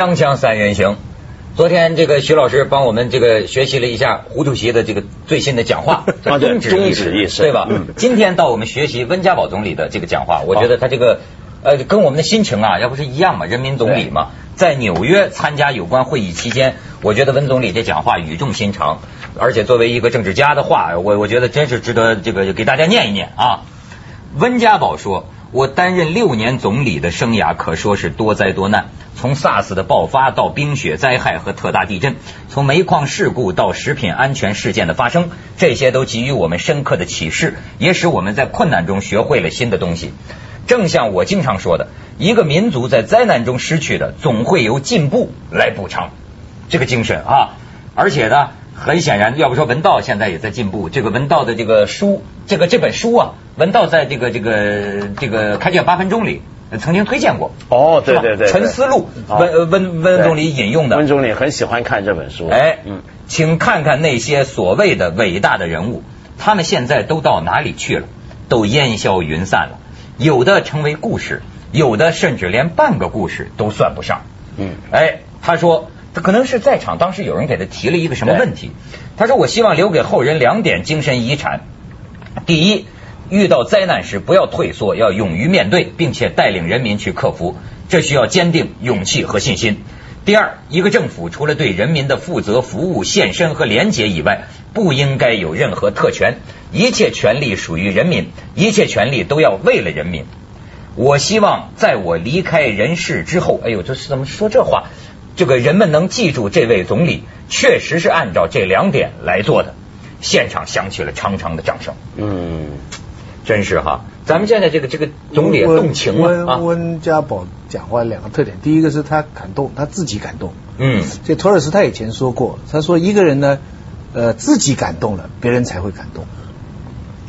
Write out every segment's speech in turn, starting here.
锵锵三人行，昨天这个徐老师帮我们这个学习了一下胡主席的这个最新的讲话，啊对宗旨意识。对吧？嗯。今天到我们学习温家宝总理的这个讲话，我觉得他这个呃跟我们的心情啊，要不是一样嘛，人民总理嘛，在纽约参加有关会议期间，我觉得温总理这讲话语重心长，而且作为一个政治家的话，我我觉得真是值得这个给大家念一念啊。温家宝说：“我担任六年总理的生涯可说是多灾多难，从 SARS 的爆发到冰雪灾害和特大地震，从煤矿事故到食品安全事件的发生，这些都给予我们深刻的启示，也使我们在困难中学会了新的东西。正像我经常说的，一个民族在灾难中失去的，总会由进步来补偿。这个精神啊，而且呢，很显然，要不说文道现在也在进步。这个文道的这个书，这个这本书啊，文道在这个这个这个开卷八分钟里呃曾经推荐过。哦，对对对，对陈思路哦温呃温温总理引用的温。总理很喜欢看这本书。哎，嗯，请看看那些所谓的伟大的人物，他们现在都到哪里去了？都烟消云散了。有的成为故事，有的甚至连半个故事都算不上。嗯，哎，他说，他可能是在场当时有人给他提了一个什么问题，他说我希望留给后人两点精神遗产。第一，遇到灾难时不要退缩，要勇于面对，并且带领人民去克服，这需要坚定、勇气和信心。第二，一个政府除了对人民的负责、服务、献身和廉洁以外，不应该有任何特权，一切权利属于人民，一切权利都要为了人民。我希望在我离开人世之后，哎呦，这是怎么说这话？这个人们能记住这位总理确实是按照这两点来做的。现场响起了长长的掌声，嗯，真是哈！咱们现在这个这个总理温动情温了啊，温家宝讲话两个特点，第一个是他感动，他自己感动。嗯，这托尔斯泰以前说过，他说一个人呢，呃，自己感动了，别人才会感动。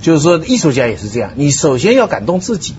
就是说，艺术家也是这样，你首先要感动自己，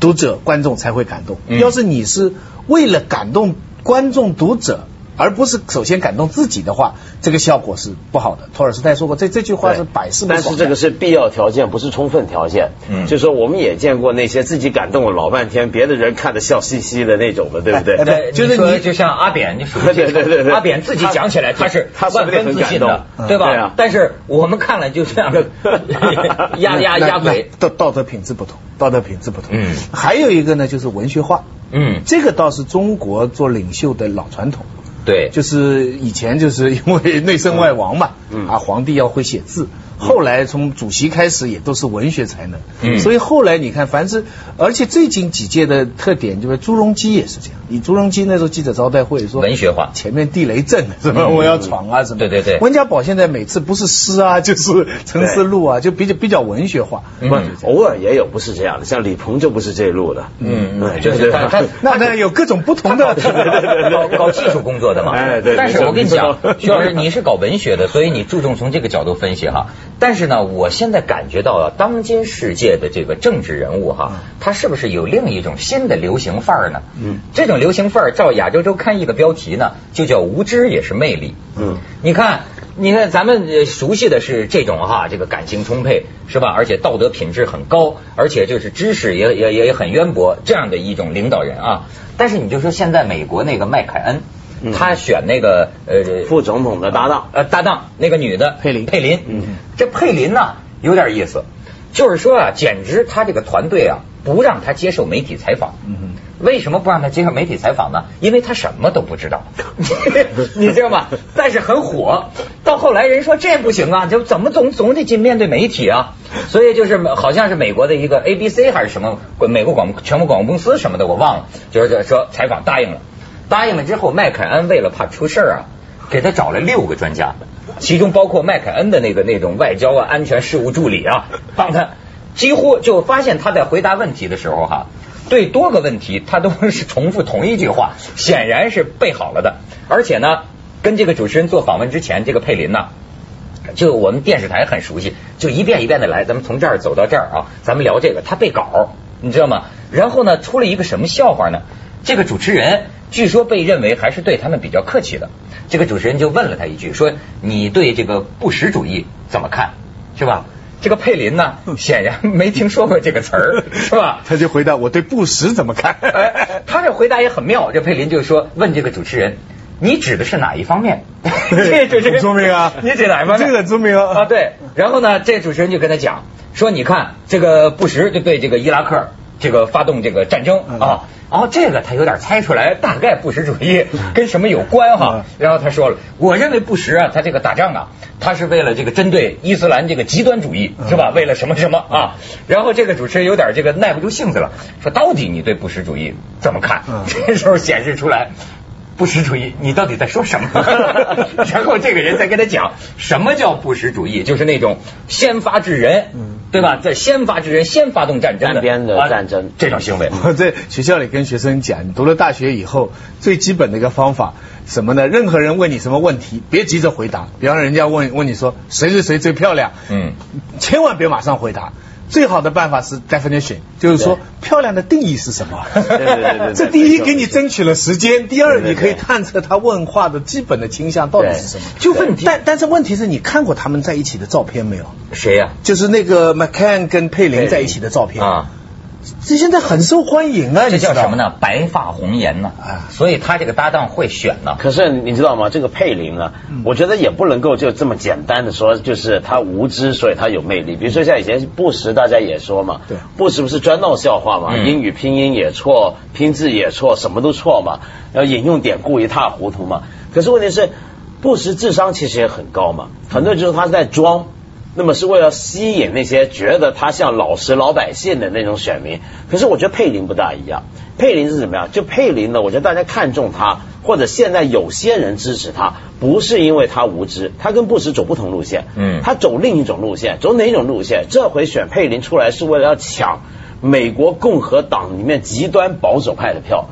读者、观众才会感动。嗯要是你是为了感动观众、读者，而不是首先感动自己的话，这个效果是不好的。托尔斯泰说过，这这句话是百试不爽的。但是这个是必要条件，不是充分条件。嗯就是说我们也见过那些自己感动了老半天，别的人看着笑嘻嘻的那种的，对不对？哎对，就是你说就像阿扁，你属于这对对对对阿扁自己讲起来他是万分自信的很感，动对吧？对啊但是我们看了就这样 压压压鬼，道道德品质不同，道德品质不同。嗯还有一个呢，就是文学化。嗯，这个倒是中国做领袖的老传统，对，就是以前就是因为内圣外王嘛，嗯。啊，皇帝要会写字。后来从主席开始也都是文学才能，嗯所以后来你看，凡是而且最近几届的特点就是朱镕基也是这样。你朱镕基那时候记者招待会说文学化前面地雷阵是吧？嗯我要闯啊什么？对对对温家宝现在每次不是诗啊，就是陈思路啊，就比较比较文学化。嗯不，偶尔也有不是这样的，像李鹏就不是这路的。嗯就是他他 那那有各种不同的。搞 搞技术工作的嘛。哎对但是我跟你讲徐老师，你是搞文学的，所以你注重从这个角度分析哈。但是呢，我现在感觉到啊，当今世界的这个政治人物哈，他是不是有另一种新的流行范儿呢？嗯，这种流行范儿，照亚洲周刊一个标题呢，就叫无知也是魅力。嗯，你看，你看，咱们呃熟悉的是这种哈，这个感情充沛是吧？而且道德品质很高，而且就是知识也也也也很渊博，这样的一种领导人啊。但是你就说现在美国那个麦凯恩，嗯他选那个呃副总统的搭档。呃搭档那个女的佩林佩林，嗯这佩林呢有点意思，就是说啊，简直他这个团队啊不让他接受媒体采访。嗯为什么不让他接受媒体采访呢？因为他什么都不知道，你知道吗？但是很火。到后来人说这不行啊，就怎么总总得进面对媒体啊。所以就是好像是美国的一个 ABC 还是什么美国广全国广播公司什么的，我忘了，就是说采访答应了，答应了之后，麦凯恩为了怕出事儿啊，给他找了六个专家，其中包括麦凯恩的那个那种外交啊、安全事务助理啊，帮他几乎就发现他在回答问题的时候哈、对多个问题他都是重复同一句话，显然是背好了的。而且呢，跟这个主持人做访问之前，这个佩林呐、就我们电视台很熟悉，就一遍一遍的来，咱们从这儿走到这儿啊，咱们聊这个，他背稿，你知道吗？然后呢，出了一个什么笑话呢？这个主持人据说被认为还是对他们比较客气的。这个主持人就问了他一句，说你对这个布什主义怎么看？是吧？这个佩林呢，显然没听说过这个词儿，是吧？他就回答我对布什怎么看？哎，他这回答也很妙。这佩林就说问这个主持人，你指的是哪一方面？这主持人很聪明啊你指哪一方面？这个很聪明啊啊，对。然后呢，这主持人就跟他讲说，你看这个布什就对这个伊拉克这个发动这个战争嗯啊。然后这个他有点猜出来，大概布什主义跟什么有关哈嗯。然后他说了，我认为布什啊，他这个打仗啊，他是为了这个针对伊斯兰这个极端主义，是吧？为了什么什么啊？然后这个主持人有点这个耐不住性子了，说到底你对布什主义怎么看嗯？这时候显示出来。布什主义，你到底在说什么？然后这个人再跟他讲什么叫不实主义，就是那种先发制人，对吧？在先发制人，先发动战争的边的啊战争这种行为。我在学校里跟学生讲，你读了大学以后，最基本的一个方法什么呢？任何人问你什么问题，别急着回答。比方人家问问你说谁谁谁最漂亮，嗯，千万别马上回答。最好的办法是 definition，就是说漂亮的定义是什么？对对对对这第一给你争取了时间，第二你可以探测他问话的基本的倾向到底是什么。就问题但但是问题是你看过他们在一起的照片没有？谁呀？就是那个 McCann 跟佩林在一起的照片啊，这现在很受欢迎啊，这叫什么？呢？白发红颜呢啊。所以他这个搭档会选呢。可是你知道吗？这个佩林呢，我觉得也不能够就这么简单的说，就是他无知，所以他有魅力。比如说像以前布什，大家也说嘛，对布什不是专闹笑话嘛，嗯英语拼音也错，拼字也错，什么都错嘛，然后引用典故一塌糊涂嘛。可是问题是，布什智商其实也很高嘛，很多人就说他是在装。那么是为了吸引那些觉得他像老实老百姓的那种选民，可是我觉得佩林不大一样。佩林是怎么样？就佩林呢，我觉得大家看中他，或者现在有些人支持他，不是因为他无知，他跟布什走不同路线，嗯他走另一种路线，走哪种路线？这回选佩林出来是为了要抢美国共和党里面极端保守派的票。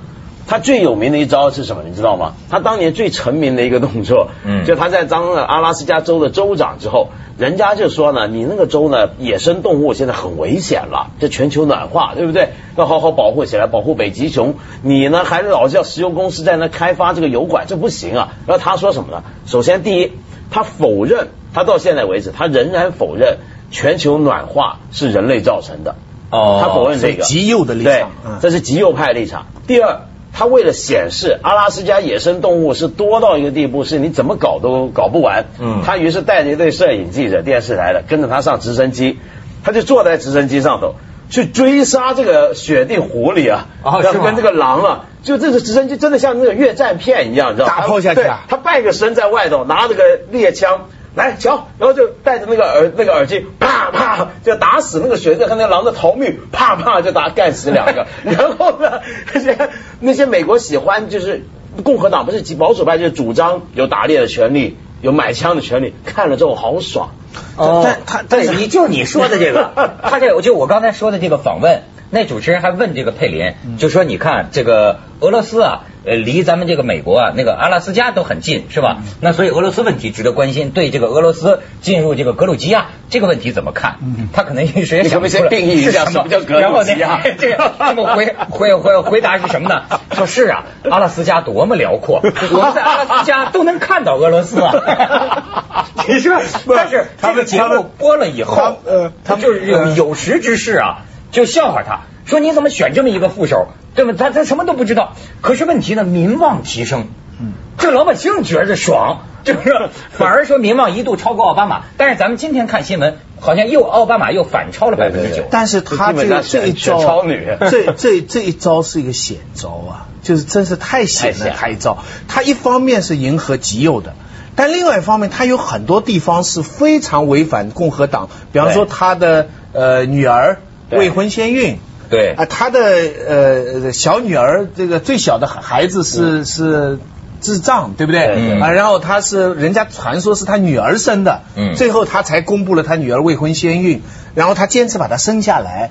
他最有名的一招是什么？你知道吗？他当年最成名的一个动作，嗯就他在当了阿拉斯加州的州长之后，人家就说呢，你那个州呢，野生动物现在很危险了，这全球暖化，对不对？要好好保护起来，保护北极熊。你呢，还老叫石油公司在那开发这个油管，这不行啊。然后他说什么呢？首先，第一，他否认，他到现在为止，他仍然否认全球暖化是人类造成的。哦他否认这个极右的立场嗯，这是极右派立场。第二，他为了显示阿拉斯加野生动物是多到一个地步，是你怎么搞都搞不完。嗯他于是带着一队摄影记者、电视台的，跟着他上直升机，他就坐在直升机上头。去追杀这个雪地狐狸啊，哦是吗然后跟这个狼啊，就这个直升机真的像那个越战片一样，你知道吗？打炮下去啊他半个身在外头，拿着个猎枪。来瞧，然后就戴着那个耳那个耳机，啪啪就打死那个学生和那个狼的逃命，啪啪就打干死两个。然后呢，那些那些美国喜欢就是共和党不是保守派，就是主张有打猎的权利，有买枪的权利，看了之后好爽。哦，但他但是你就你说的这个，他这个就我刚才说的这个访问，那主持人还问这个佩林，就说你看这个俄罗斯啊，呃，离咱们这个美国啊，那个阿拉斯加都很近，是吧？那所以俄罗斯问题值得关心，对这个俄罗斯进入这个格鲁吉亚这个问题怎么看？他可能一时也想不出来先定义一下是什么叫格鲁吉亚这个这么回回回回答是什么呢？说是啊，阿拉斯加多么辽阔，我们在阿拉斯加都能看到俄罗斯啊。你说，但是这个节目播了以后，呃他就是有有识之士啊，就笑话他，说你怎么选这么一个副手，对吧？他他什么都不知道。可是问题呢，民望提升，嗯这老百姓觉着爽，就是反而说民望一度超过奥巴马。但是咱们今天看新闻，好像又奥巴马又反超了百分之九。但是他这个这一招，超女 这这这一招是一个险招啊，就是真是太险了，太险他一招。他一方面是迎合极右的，但另外一方面，他有很多地方是非常违反共和党，比方说对他的呃女儿对未婚先孕。对啊，他的呃小女儿这个最小的孩子是、是智障，对不对？嗯啊，然后他是人家传说是他女儿生的，嗯最后他才公布了他女儿未婚先孕，然后他坚持把她生下来。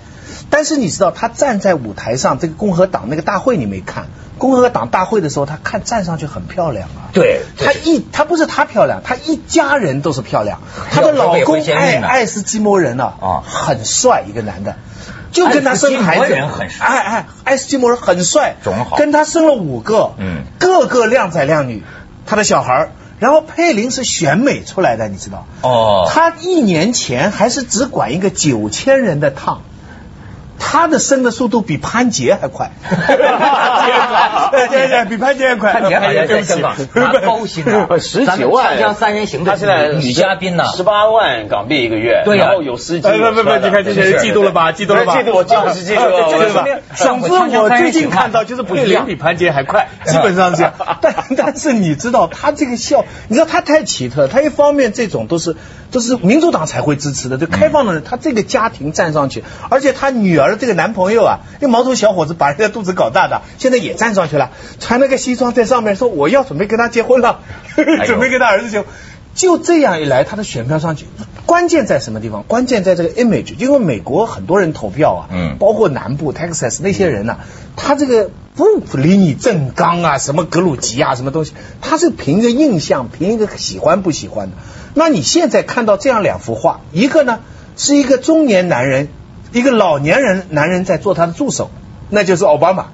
但是你知道，他站在舞台上，这个共和党那个大会你没看？共和党大会的时候，她看站上去很漂亮啊。对她一她不是她漂亮，她一家人都是漂亮。她的老公爱爱斯基摩人呢，啊很帅一个男的，就跟他生孩子，爱斯基摩人很帅哎哎，爱斯基摩人很帅，种好跟他生了五个，嗯个个靓仔靓女，他的小孩儿然后佩林是选美出来的，你知道？哦他一年前还是只管一个九千人的趟。他的升的速度比潘杰还快，对对对，比潘杰还快。潘杰好像在香港拿高薪啊 十几万，锵锵三人行的他现在女嘉宾呢十八万港币一个月，对呀然后有司机，哎不不不，你看这些人嫉妒了吧？嫉妒了吧？嫉妒我 就是嫉妒了，嫉妒了吧？总之，我最近看到就是佩林比潘杰还快，基本上是这样。但但是你知道他这个笑，你知道他太奇特，他一方面这种都是都是民主党才会支持的，就开放的人，他这个家庭站上去，而且他女儿这个男朋友啊，那毛头小伙子把人家肚子搞大的，现在也站上去了，穿了个西装在上面说我要准备跟他结婚了，准备跟他儿子结婚。就这样一来，他的选票上去，关键在什么地方？关键在这个 image，因为美国很多人投票啊，嗯包括南部 Texas 那些人呐、他这个不理你正纲啊，什么格鲁吉啊，什么东西，他是凭着印象，凭一个喜欢不喜欢的。那你现在看到这样两幅画，一个呢是一个中年男人，一个老年人男人在做他的助手，那就是奥巴马。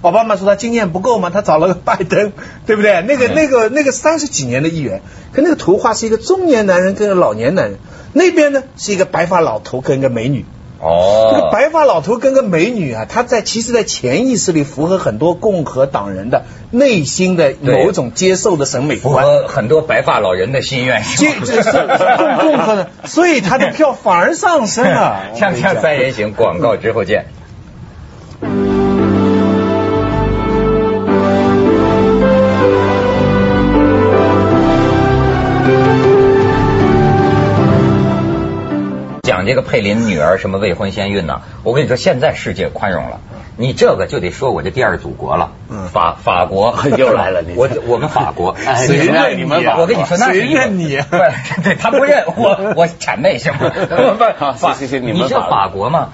奥巴马说他经验不够嘛，他找了个拜登，对不对？那个、那个、那个三十几年的议员，可那个图画是一个中年男人跟个老年男人，那边呢是一个白发老头跟个美女。这个哦，白发老头跟个美女啊，他在其实，在潜意识里符合很多共和党人的内心的某种接受的审美符观。合很多白发老人的心愿。这这是共共和的，所以他的票反而上升了。锵锵三人行，广告之后见。这个佩林女儿什么未婚先孕呢？我跟你说，现在世界宽容了，你这个就得说我这第二祖国了，嗯。法法国。又来了我我 们法国，哎谁认你我跟你说，那谁认你。对他不认我，我谄媚行吗？好法行行行你们法法国吗？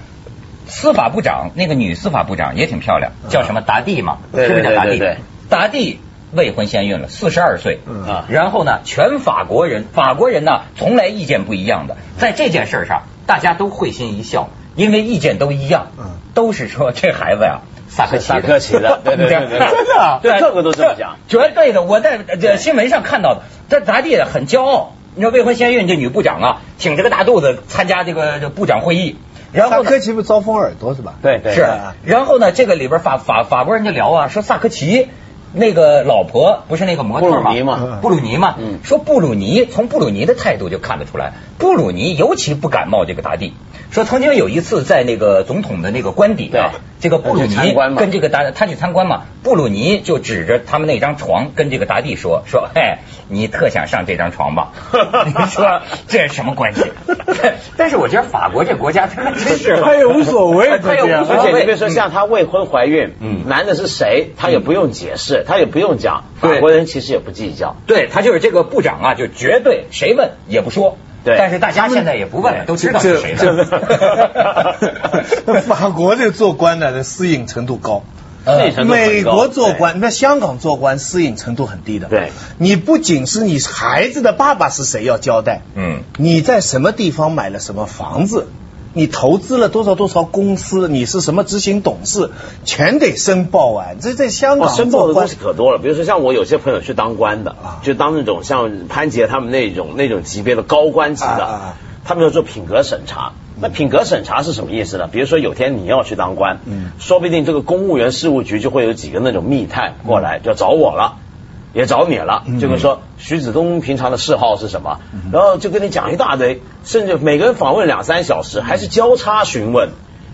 司法部长那个女司法部长也挺漂亮，叫什么达蒂嘛？是不是叫达蒂？达蒂未婚先孕了，四十二岁。嗯。啊然后呢，全法国人，法国人呢从来意见不一样的，在这件事上大家都会心一笑，因为意见都一样，嗯都是说这孩子呀。萨科齐的，萨科齐的对对对对对 真的啊对个个都这么讲绝对的。我在这新闻上看到的，这咋地很骄傲。你说未婚先孕这女部长啊，挺着个大肚子参加这个这部长会议，然后呢萨科齐不是招风耳朵是吧？对对是，然后呢，这个里边法法法国人就聊啊，说萨科齐那个老婆不是那个模特布鲁尼嘛。布鲁尼嘛，嗯。说布鲁尼从布鲁尼的态度就看得出来，布鲁尼尤其不感冒这个达蒂。说曾经有一次在那个总统的那个官邸啊对，这个布鲁尼参观嘛跟这个达他去参观嘛，布鲁尼就指着他们那张床跟这个达蒂说说，哎，你特想上这张床吧？你说这是什么关系？但是我觉得法国这国家他真是 他也无所谓，他也无所而谓且你别说，像他未婚怀孕，嗯男的是谁，他也不用解释，他也不用讲，对法国人其实也不计较。对他就是这个部长啊，就绝对谁问也不说。对但是大家现在也不问了，都知道是谁这的。法国这个做官的适应程度高。这程度高美国做官，那香港做官适应程度很低的。对，你不仅是你孩子的爸爸是谁要交代，嗯，你在什么地方买了什么房子，你投资了多少多少公司，你是什么执行董事，全得申报啊。这在香哦，港申报的东西可多了，比如说像我有些朋友去当官的啊，就当那种像潘杰他们那种那种级别的高官级的他们要做品格审查。那品格审查是什么意思呢？比如说有天你要去当官，嗯说不定这个公务员事务局就会有几个那种密探过来，就找我了。也找你了，嗯就跟说徐子东平常的嗜好是什么，然后就跟你讲一大堆，甚至每个人访问两三小时，还是交叉询问，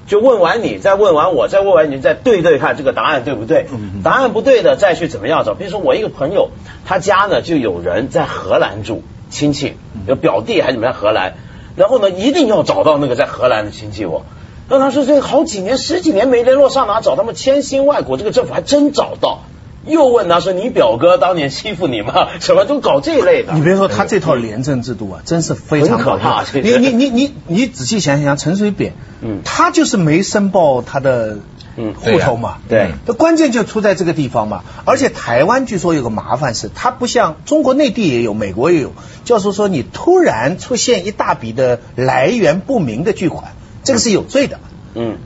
就问完你，再问完我，再问完你，再对对看这个答案对不对？答案不对的再去怎么样找？比如说我一个朋友，他家呢就有人在荷兰住，亲戚有表弟还是怎么在荷兰，然后呢一定要找到那个在荷兰的亲戚我。那他说这好几年十几年没联络，上哪找？他们千辛万苦，这个政府还真找到。又问他说：“你表哥当年欺负你吗？什么都搞这一类的。”你别说他这套廉政制度啊，真是非常可怕你你你你你仔细想想，陈水扁，嗯他就是没申报他的嗯户头嘛，对呀对那关键就出在这个地方嘛。而且台湾据说有个麻烦是，它不像中国内地也有，美国也有，就是说你突然出现一大笔的来源不明的巨款，这个是有罪的。嗯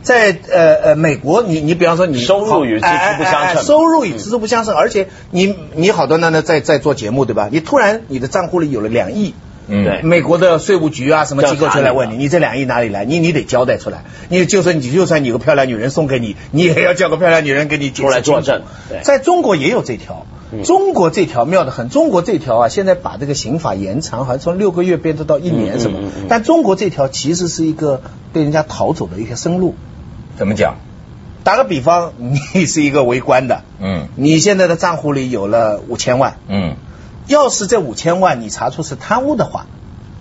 在呃呃美国，你你比方说你收入与支出不相称哎哎哎收入与支出不相称，而且你你好端端的在在做节目对吧？你突然你的账户里有了两亿。嗯对美国的税务局啊，什么机构就来问你，你你这两亿哪里来？你你得交代出来。你就算你就算你有个漂亮女人送给你，你也要叫个漂亮女人给你出来作证对在中国也有这条，嗯中国这条妙得很。中国这条啊，现在把这个刑法延长，好像从六个月变成到一年什么。但中国这条其实是一个被人家逃走的一条生路。怎么讲？打个比方，你是一个为官的，嗯你现在的账户里有了五千万，嗯要是这五千万你查出是贪污的话，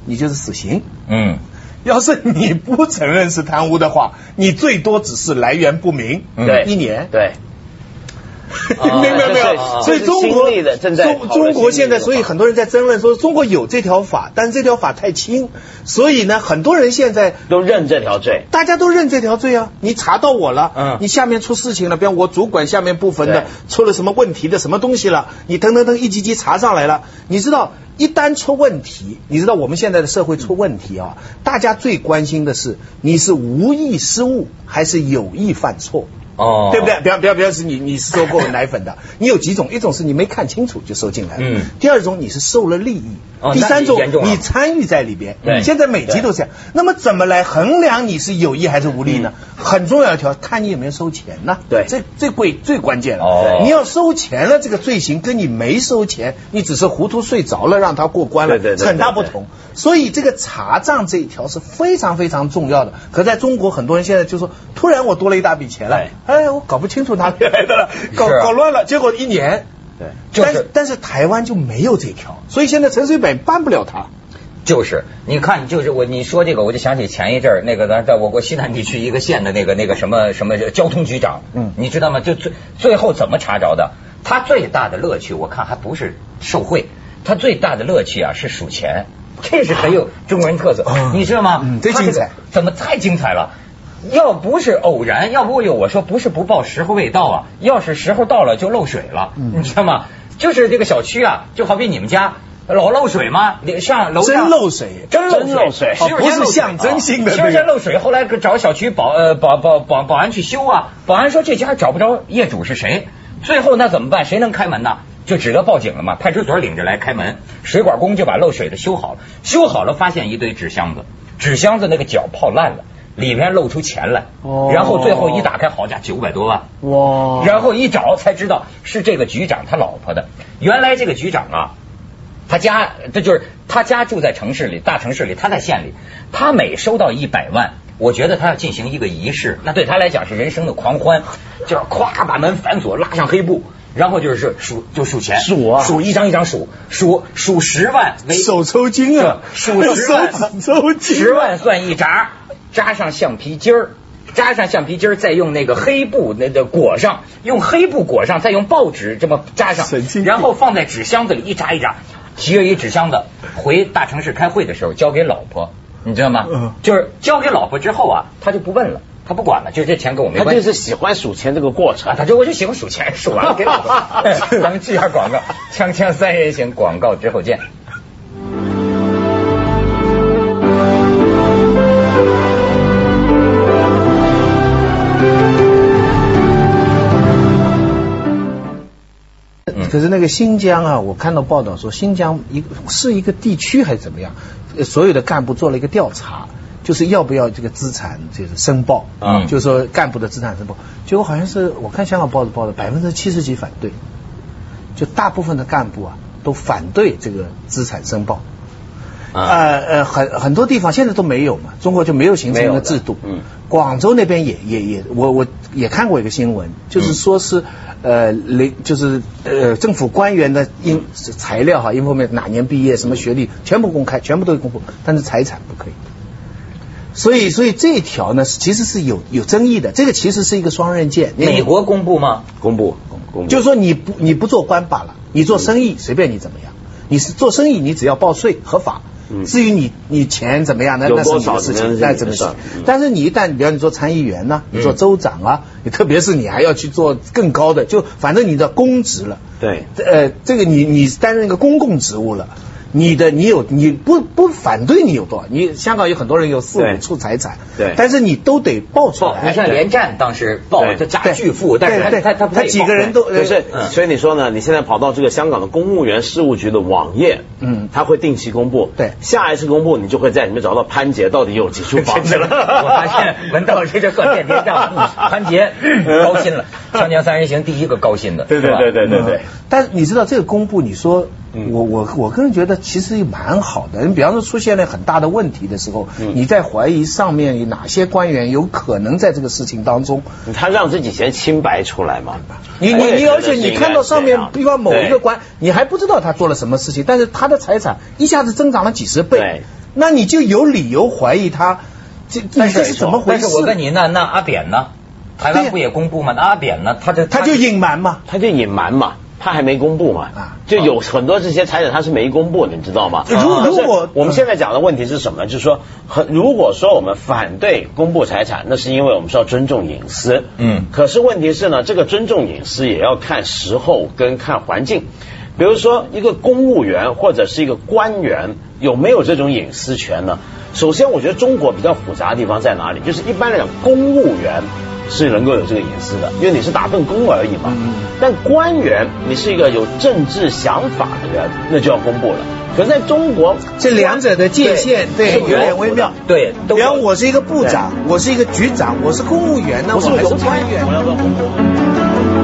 你就是死刑。嗯要是你不承认是贪污的话，你最多只是来源不明，嗯对一年。对，啊没有没有没有，所以中国中中国现在，所以很多人在争论说中国有这条法，但是这条法太轻，所以呢，很多人现在都认这条罪。大家都认这条罪啊！你查到我了，嗯你下面出事情了，比方我主管下面部分的出了什么问题的什么东西了，你等等等一级级查上来了，你知道一旦出问题，你知道我们现在的社会出问题啊，大家最关心的是你是无意失误还是有意犯错。哦，对不对？比方比方比方是你你收购奶粉的，你有几种？一种是你没看清楚就收进来了，嗯第二种你是受了利益，哦第三种你参与在里边。对现在每集都这样。那么怎么来衡量你是有意还是无利呢？很重要一条，看你有没有收钱呢？对这最贵最关键了。哦你要收钱了，这个罪行跟你没收钱，你只是糊涂睡着了让他过关了，对对对很大不对对同。所以这个查账这一条是非常非常重要的。可在中国，很多人现在就说，突然我多了一大笔钱了，哎，我搞不清楚哪里 来的了，搞啊搞乱了，结果一年。对，就是但是但是台湾就没有这条，所以现在陈水扁办不了他。就是，你看，就是我你说这个，我就想起前一阵儿那个咱在我国西南地区一个县的那个那个什么什么交通局长，嗯你知道吗？就最最后怎么查着的？他最大的乐趣，我看还不是受贿，他最大的乐趣啊是数钱，这是很有中国人特色，啊你知道吗？嗯真他这精彩怎么太精彩了？要不是偶然，要不有我说不是不报时候未到啊，要是时候到了就漏水了，嗯你知道吗？就是这个小区啊，就好比你们家老漏水吗？你上楼上真漏水真漏水洗手间哦不是漏水象征性的洗那个手间漏水，后来找小区保呃保保保保安去修啊，保安说这家找不着业主是谁，最后那怎么办？谁能开门呢？就只得报警了嘛，派出所领着来开门，水管工就把漏水的修好了，修好了发现一堆纸箱子，纸箱子那个角泡烂了，里面露出钱来，哦然后最后一打开，好家伙，九百多万。哇然后一找才知道是这个局长他老婆的。原来这个局长啊，他家这就是他家住在城市里，大城市里，他在县里，他每收到一百万。我觉得他要进行一个仪式，那对他来讲是人生的狂欢，就是咵把门反锁，拉上黑布，然后就是数就数钱，数啊。数一张一张数，数数十万为手抽筋啊，数十万，手抽筋，十万算一扎，扎上橡皮筋儿，扎上橡皮筋儿，再用那个黑布那个裹上，用黑布裹上，再用报纸这么扎上然后放在纸箱子里一扎一扎，提着一纸箱子回大城市开会的时候交给老婆，你知道吗？嗯。就是交给老婆之后啊，他就不问了，他不管了，就这钱跟我没他关系。他就是喜欢数钱这个过程啊，。他就我就喜欢数钱，数完了给老婆。咱们记一下广告，锵锵三人行，广告之后见。可是那个新疆啊，我看到报道说，新疆一个是一个地区还是怎么样？呃所有的干部做了一个调查，就是要不要这个资产就是申报，嗯就是说干部的资产申报，结果好像是我看香港报纸报的百分之七十几反对，就大部分的干部啊都反对这个资产申报。啊呃呃，很很多地方现在都没有嘛，中国就没有形成一个制度。嗯，广州那边也也也，我我也看过一个新闻，就是说是呃，零就是呃，政府官员的因材料哈，因为哪年毕业，什么学历，全部公开，全部都公布，但是财产不可以。所以，所以这一条呢，其实是有有争议的。这个其实是一个双刃剑。美国公布吗？公布，公布，就是说你不你不做官罢了，你做生意随便你怎么样，你是做生意你只要报税合法。嗯至于你你钱怎么样，那那是你的事情，那怎么事事儿嗯？但是你一旦，比方你做参议员呢，你做嗯州长啊，你特别是你还要去做更高的，就反正你的公职了。对，呃，这个你你担任一个公共职务了，你的你有你不不反对你有多少？你香港有很多人有四五处财产，对。但是你都得报出来。你像连战当时报对。这家巨富，但是他他他他几个人都不是，嗯。所以你说呢？你现在跑到这个香港的公务员事务局的网页，嗯。他会定期公布。对。下一次公布，你就会在里面找到潘杰到底有几处房子。了。我发现文道这就算变天账，潘杰高薪了，《长江三人行》第一个高薪的，对对对对对对。嗯。但是你知道这个公布，你说嗯我我我个人觉得其实蛮好的。你比方说出现了很大的问题的时候，嗯你在怀疑上面有哪些官员有可能在这个事情当中，他让自己先清白出来嘛。你你你，而且你看到上面，比方某一个官，你还不知道他做了什么事情，但是他的财产一下子增长了几十倍，那你就有理由怀疑他，这你但是这是怎么回事？但是我问你，那那阿扁呢？台湾不也公布吗？那阿扁呢？他就他就隐瞒嘛。他就隐瞒嘛，他还没公布嘛，啊就有很多这些财产他是没公布的，你知道吗？如如果我们现在讲的问题是什么呢？就是说，很如果说我们反对公布财产，那是因为我们是要尊重隐私，嗯可是问题是呢，这个尊重隐私也要看时候跟看环境。比如说，一个公务员或者是一个官员有没有这种隐私权呢？首先，我觉得中国比较复杂的地方在哪里？就是一般来讲，公务员是能够有这个隐私的，因为你是打份工而已嘛。嗯但官员，你是一个有政治想法的人，那就要公布了。可是在中国，这两者的界限对是有点微妙。对，都比方我是一个部长，我是一个局长，我是公务员呢，我是我还是官员我。要不要公布？